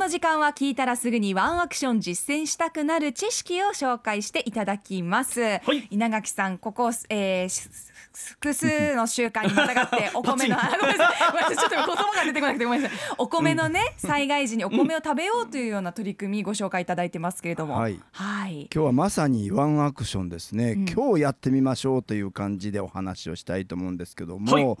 の時間は聞いたらすぐにワンアクション実践したくなる知識を紹介していただきます、はい。稲垣さんここ、えーし複数の習慣にまたがって お米のあごめんなさい。ちょっと言葉が出てこなくてごめんなさい。お米のね災害時にお米を食べようというような取り組みご紹介いただいてますけれども。はい。はい。今日はまさにワンアクションですね、うん。今日やってみましょうという感じでお話をしたいと思うんですけども、はい。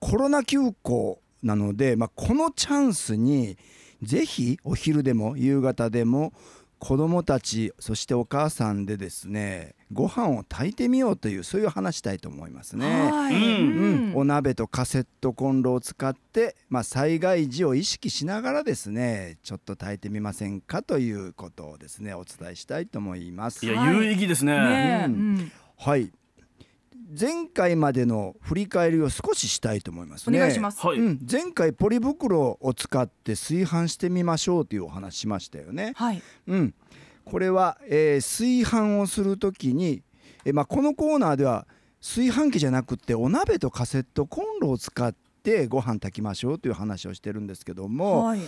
コロナ休校なので、まあ、このチャンスにぜひお昼でも夕方でも子どもたちそしてお母さんでですねご飯を炊いてみようというそういう話したいと思いますね。はい。うん。うん、お鍋とカセットコンロを使って、まあ、災害時を意識しながらですねちょっと炊いてみませんかということをですねお伝えしたいと思います。いや、はい。有意義ですね。ねえ。ううんん。はい前回までの振り返りを少ししたいと思いますね。お願いします。はい、うん、前回ポリ袋を使って炊飯してみましょうというお話しましたよね。はい。うん、これは、えー炊飯をするときに、えーまあ、このコーナーでは炊飯器じゃなくてお鍋とカセットコンロを使ってご飯炊きましょうという話をしてるんですけども、はい。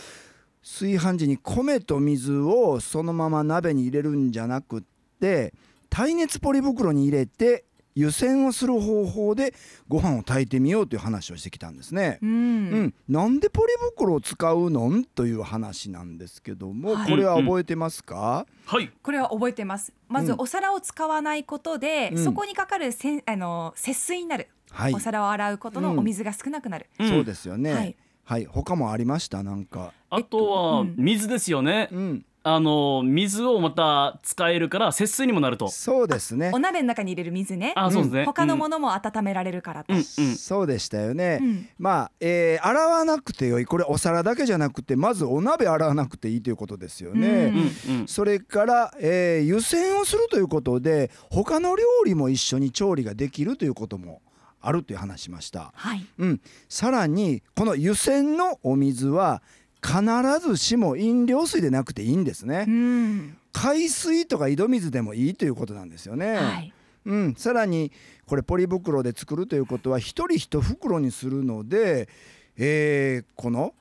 炊飯時に米と水をそのまま鍋に入れるんじゃなくって耐熱ポリ袋に入れて湯煎をする方法でご飯を炊いてみようという話をしてきたんですね。ううん。ん、なんでポリ袋を使うの？んという話なんですけども、はい。これは覚えてますか、はい。これは覚えてます。まずうんお皿を使わないことで、うん。そこにかかるせんあの節水になる、はい。お皿を洗うことのうん。お水が少なくなる、うん。そうですよね。ははい。い、他もありました？なんか。あとはうん。水ですよね、うん、あの水をまた使えるから節水にもなると。そうですね。お。鍋の中に入れる水ね。あそうですね、他のものも温められるからと、うん。うん。そうでしたよね。うん。まあ、えー洗わなくてよい。これお皿だけじゃなくてまずお鍋洗わなくていいということですよね。うん。うん。うん。それから、えー湯煎をするということで他の料理も一緒に調理ができるということもあるという話しました。はい。うん、さらにこの湯煎のお水は必ずしも飲料水でなくていいんですね。うん海水とか井戸水でもいいということなんですよね。はいうん、さらにこれポリ袋で作るということは一人一袋にするので、えーこの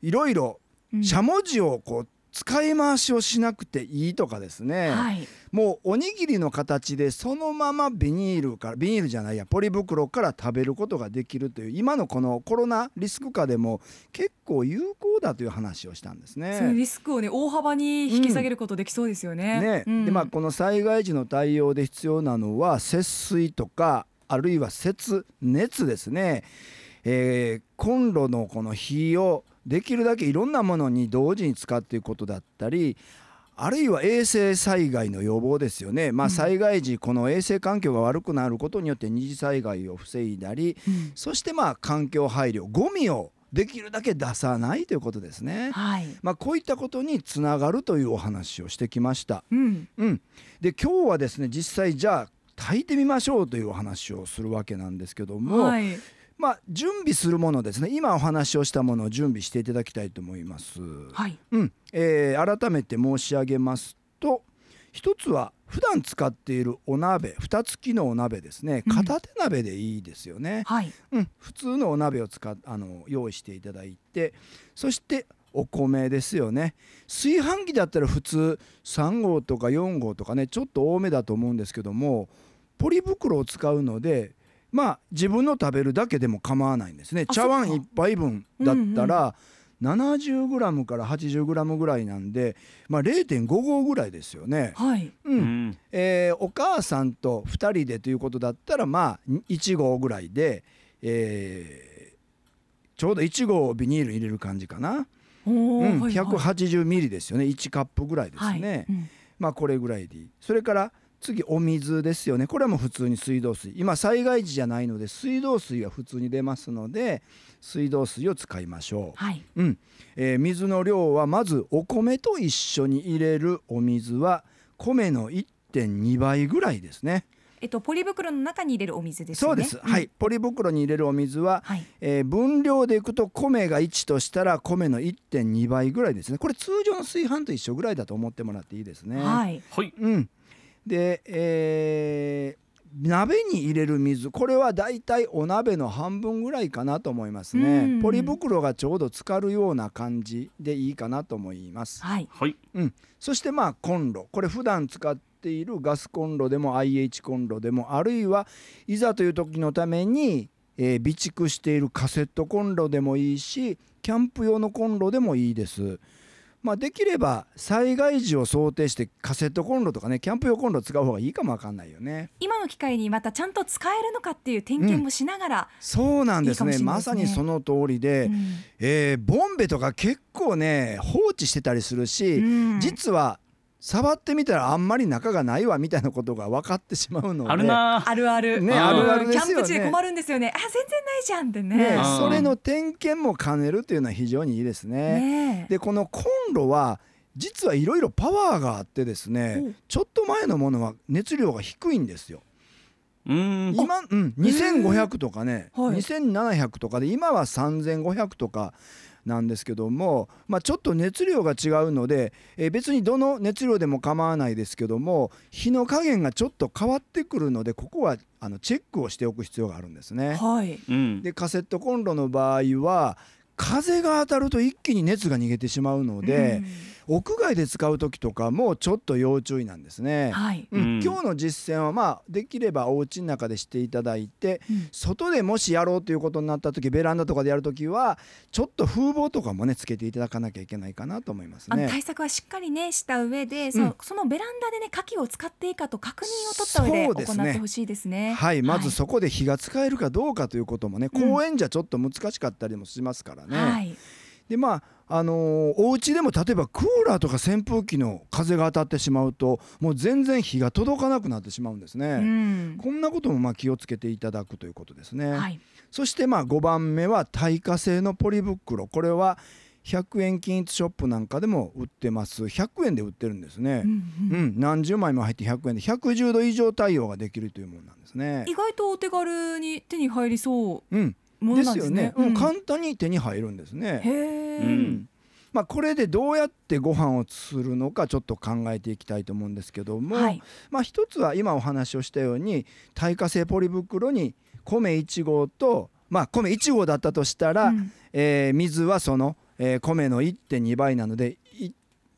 いろいろうんしゃもじをこう使い回しをしなくていいとかですね、はい。もうおにぎりの形でそのままビニールからビニールじゃないやポリ袋から食べることができるという今のこのコロナリスク下でも結構有効だという話をしたんですね。そういうリスクをね大幅に引き下げることできそうですよね。ね。うん。でまあこの災害時の対応で必要なのは節水とかあるいは節熱ですね、えーコンロのこの火をできるだけいろんなものに同時に使っていくことだったりあるいは衛生災害の予防ですよね、まあ、うん災害時この衛生環境が悪くなることによって二次災害を防いだりうんそしてまあ環境配慮ゴミをできるだけ出さないということですね。はい。まあ、こういったことにつながるというお話をしてきました。うん。うん、で今日はですね実際じゃあ炊いてみましょうというお話をするわけなんですけども、はい。まあ、準備するものですね今お話をしたものを準備していただきたいと思います。はい。うんえー改めて申し上げますと一つは普段使っているお鍋蓋付きのお鍋ですねうん片手鍋でいいですよね。はい。うん、普通のお鍋を使っあの用意していただいてそしてお米ですよね炊飯器だったら普通3合とか4合とかねちょっと多めだと思うんですけどもポリ袋を使うのでまあ自分の食べるだけでも構わないんですね。あ茶碗そっか1杯分だったら 70g か。ら 80g ぐらいなんで、まあ、0.5合ぐらいですよね。はい。ううん。んえーお母さんと2人でということだったらまあ1合ぐらいで、えーちょうど1合をビニールに入れる感じかな、おうん、お。はい。はい180ミリですよね。1カップぐらいですはい。ね、うん。まあこれぐらいでいい。それから次お水ですよねこれはもう普通に水道水今災害時じゃないので水道水は普通に出ますので水道水を使いましょう。はい。うんえー水の量はまずお米と一緒に入れるお水は米の1.2倍ぐらいですね。えっとポリ袋の中に入れるお水ですよね。そうです、んはい。ポリ袋に入れるお水は、はい。えー分量でいくと米が1としたら米の1.2倍ぐらいですねこれ通常の炊飯と一緒ぐらいだと思ってもらっていいですね。はい。はいうん、で、えー鍋に入れる水これはだいたいお鍋の半分ぐらいかなと思いますね、うん。ポリ袋がちょうど浸かるような感じでいいかなと思います、はい。はい。うん、そしてまあコンロ。これ普段使っているガスコンロでも IH コンロでもあるいはいざという時のために、えー備蓄しているカセットコンロでもいいしキャンプ用のコンロでもいいです。まあ、できれば災害時を想定してカセットコンロとかねキャンプ用コンロ使う方がいいかもわかんないよね。今の機会にまたちゃんと使えるのかっていう点検もしながら、そうなんですね。ね。まさにその通りで、うん。えーボンベとか結構ね放置してたりするし、うん。実は触ってみたらあんまり中がないわみたいなことが分かってしまうので。あるな。あるある、うん。ねあるあるですよね。キャンプ地で困るんですよね。あ全然ないじゃんってね。ねそれの点検も兼ねるっていうのは非常にいいですね。でこのコンロは実はいろいろパワーがあってですねおちょっと前のものは熱量が低いんですよ。うーん。今、うん、2500とかね、はい。2700とかで今は3500とかなんですけども、まあ、ちょっと熱量が違うので、えー別にどの熱量でも構わないですけども火の加減がちょっと変わってくるのでここはあのチェックをしておく必要があるんですね。はい。うん。でカセットコンロの場合は風が当たると一気に熱が逃げてしまうので、屋外で使う時とかもちょっと要注意なんですうね。ん。はい、うん。うん。今日の実践はまあできればお家の中でしていただいてうん。外でもしやろうということになった時ベランダとかでやる時はちょっと風防とかもねつけていただかなきゃいけないかなと思いますね。あの対策はしっかりねした上で、そのそのベランダでね火器を使っていいかと確認を取った上で行ってほしいですね。はい、まずそこで火が使えるかどうかということもね、うん。公園じゃちょっと難しかったりもしますからね。はい、でまああのーお家でも例えばクーラーとか扇風機の風が当たってしまうともう全然火が届かなくなってしまうんですね。うん、こんなこともまあ気をつけていただくということですね。はい、そしてまあ5番目は耐火性のポリ袋これは100円均一ショップなんかでも売ってます100円で売ってるんですねう。んううんん、何十枚も入って100円で110度以上対応ができるというものなんですね意。外とお手軽に手に入りそううん、ものでなんですねすよね。。うん、簡単に手に入るんですね。へうえ、んまあ、これでどうやってご飯をするのかちょっと考えていきたいと思うんですけども、はい、まあ、一つは今お話をしたように耐火性ポリ袋に米1合と、まあ、米1合だったとしたら、うんえー水はその、えー米の1.2倍なのでい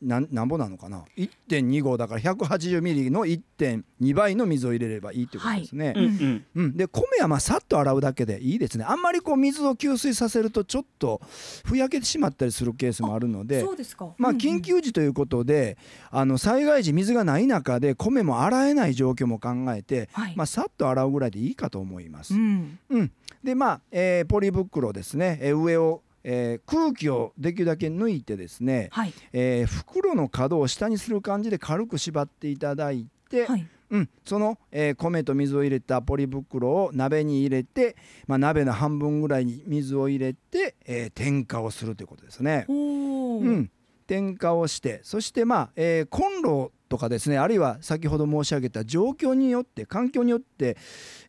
なんなんぼなのかな？1.2合だから180ミリの1.2倍の水を入れればいいということですね。うんうん。うん、で米はまあさっと洗うだけでいいですね。あんまりこう水を吸水させるとちょっとふやけてしまったりするケースもあるのでそうですか。まあ緊急時ということで、あの災害時水がない中で米も洗えない状況も考えて、はい、まあ、さっと洗うぐらいでいいかと思います。うん、うん、でまあ、えーポリ袋ですね、えー上を、えー空気をできるだけ抜いてですね、はい、えー袋の角を下にする感じで軽く縛っていただいて、はい、うん、その、えー米と水を入れたポリ袋を鍋に入れて、まあ、鍋の半分ぐらいに水を入れて、えー点火をするということですね。う。ん、点火をしてそしてまあ、えーコンロとかですねあるいは先ほど申し上げた状況によって環境によって、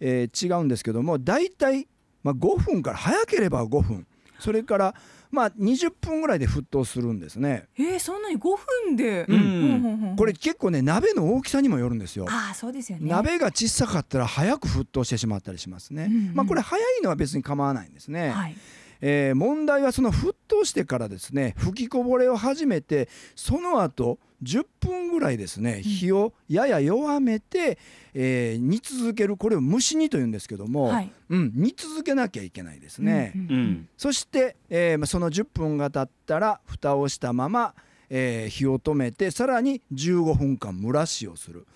えー違うんですけども大体、まあ、5分から早ければ5分それからまあ20分ぐらいで沸騰するんですね。えー、そんなに？5分で、うんこれ結構ね鍋の大きさにもよるんですよ。ああそうですよね。鍋が小さかったら早く沸騰してしまったりしますね。うんうんまあこれ早いのは別に構わないんですね。はい、えー問題はその沸騰してからですね吹きこぼれを始めてその後10分ぐらいですね火をやや弱めて、えー煮続けるこれを蒸し煮というんですけども、はい、うん、煮続けなきゃいけないですね。うんうんうん。そして、えーまあその10分が経ったら蓋をしたまま、えー火を止めてさらに15分間蒸らしをする。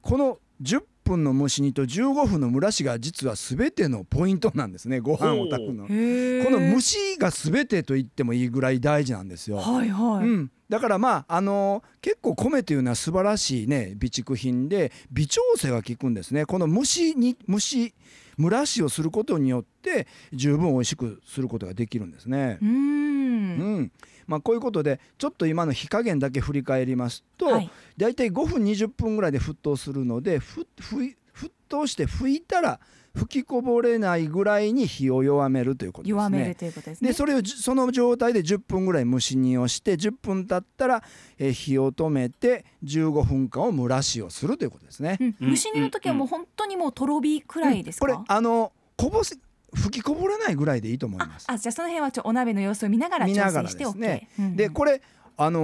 この10分の蒸し煮と15分の蒸らしが実は全てのポイントなんですねご飯を炊くの。この蒸しが全てと言ってもいいぐらい大事なんですよ。はいはい。うん、だからまああの結構米というのは素晴らしいね備蓄品で微調整が効くんですねこの蒸しに蒸し蒸らしをすることによって十分美味しくすることができるんですねう。ー。うんんまあ、こういうことでちょっと今の火加減だけ振り返りますと、はいだいたい5分20分ぐらいで沸騰するのでふふい沸騰して拭いたら吹きこぼれないぐらいに火を弱めるということですね。弱めるということですね。でそれをじその状態で10分ぐらい蒸し煮をして10分経ったら、えー火を止めて15分間を蒸らしをするということですね。うん蒸し煮の時はもう本当にもうとろ火くらいですか？これあのこぼせ吹きこぼれないぐらいでいいと思いあます。あじゃあその辺はちょお鍋の様子を見ながら調整してですね OK。うんうんでこれあの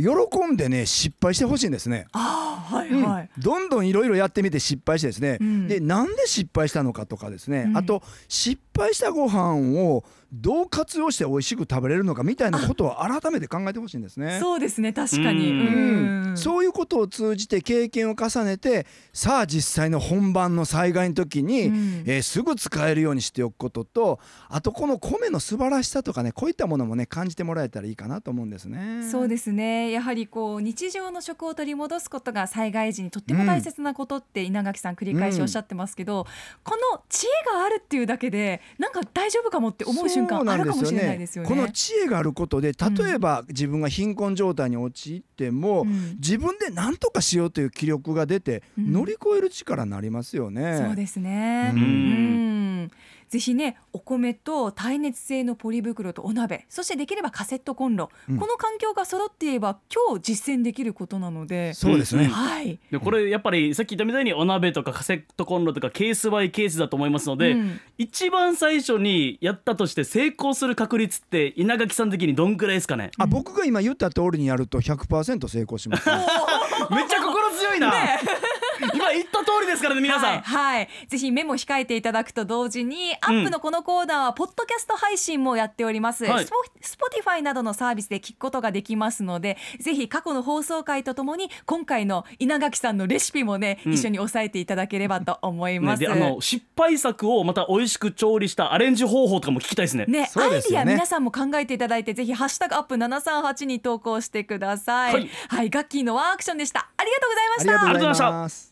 ー喜んでね失敗してほしいんですね。あーはいうんはい。どんどんいろいろやってみて失敗してですね、うんでなんで失敗したのかとかですね、うんあと失敗したご飯をどう活用して美味しく食べれるのかみたいなことを改めて考えてほしいんですね。そうですね確かに。うんうんそういうことを通じて経験を重ねてさあ実際の本番の災害の時に、うんえーすぐ使えるようにしておくこととあとこの米の素晴らしさとかねこういったものもね感じてもらえたらいいかなと思うんですね。そうですねやはりこう日常の食を取り戻すことが災害時にとっても大切なことって稲垣さん繰り返しおっしゃってますけど、この知恵があるっていうだけでなんか大丈夫かもって思う瞬間あるかもしれないですよね。この知恵があることで例えば自分が貧困状態に陥っても、うん自分で何とかしようという気力が出て、うん乗り越える力になりますよね。そうですね。ううんんぜひねお米と耐熱性のポリ袋とお鍋そしてできればカセットコンロ、うんこの環境が揃っていれば今日実践できることなので、そうですね。はい。でこれやっぱりさっき言ったみたいにお鍋とかカセットコンロとかケースバイケースだと思いますので、うん一番最初にやったとして成功する確率って稲垣さん的にどんくらいですかね？あ僕が今言った通りにやると100%成功します、ね。めっちゃ心強いな、今言った通りですからね皆さん、はい、はい。ぜひメモ控えていただくと同時に、アップのこのコーナーはポッドキャスト配信もやっております、はい。スポ Spotify などのサービスで聞くことができますのでぜひ過去の放送回とともに今回の稲垣さんのレシピもね、うん。一緒に押さえていただければと思いねます、であの失敗作をまた美味しく調理したアレンジ方法とかも聞きたいですね。ね、アイディアそうですよね。皆さんも考えていただいてぜひハッシュタグアップ738に投稿してください。はい。はい、ガッキーのワンアクションでした。ありがとうございまあした。ありがとうございま。ますアッ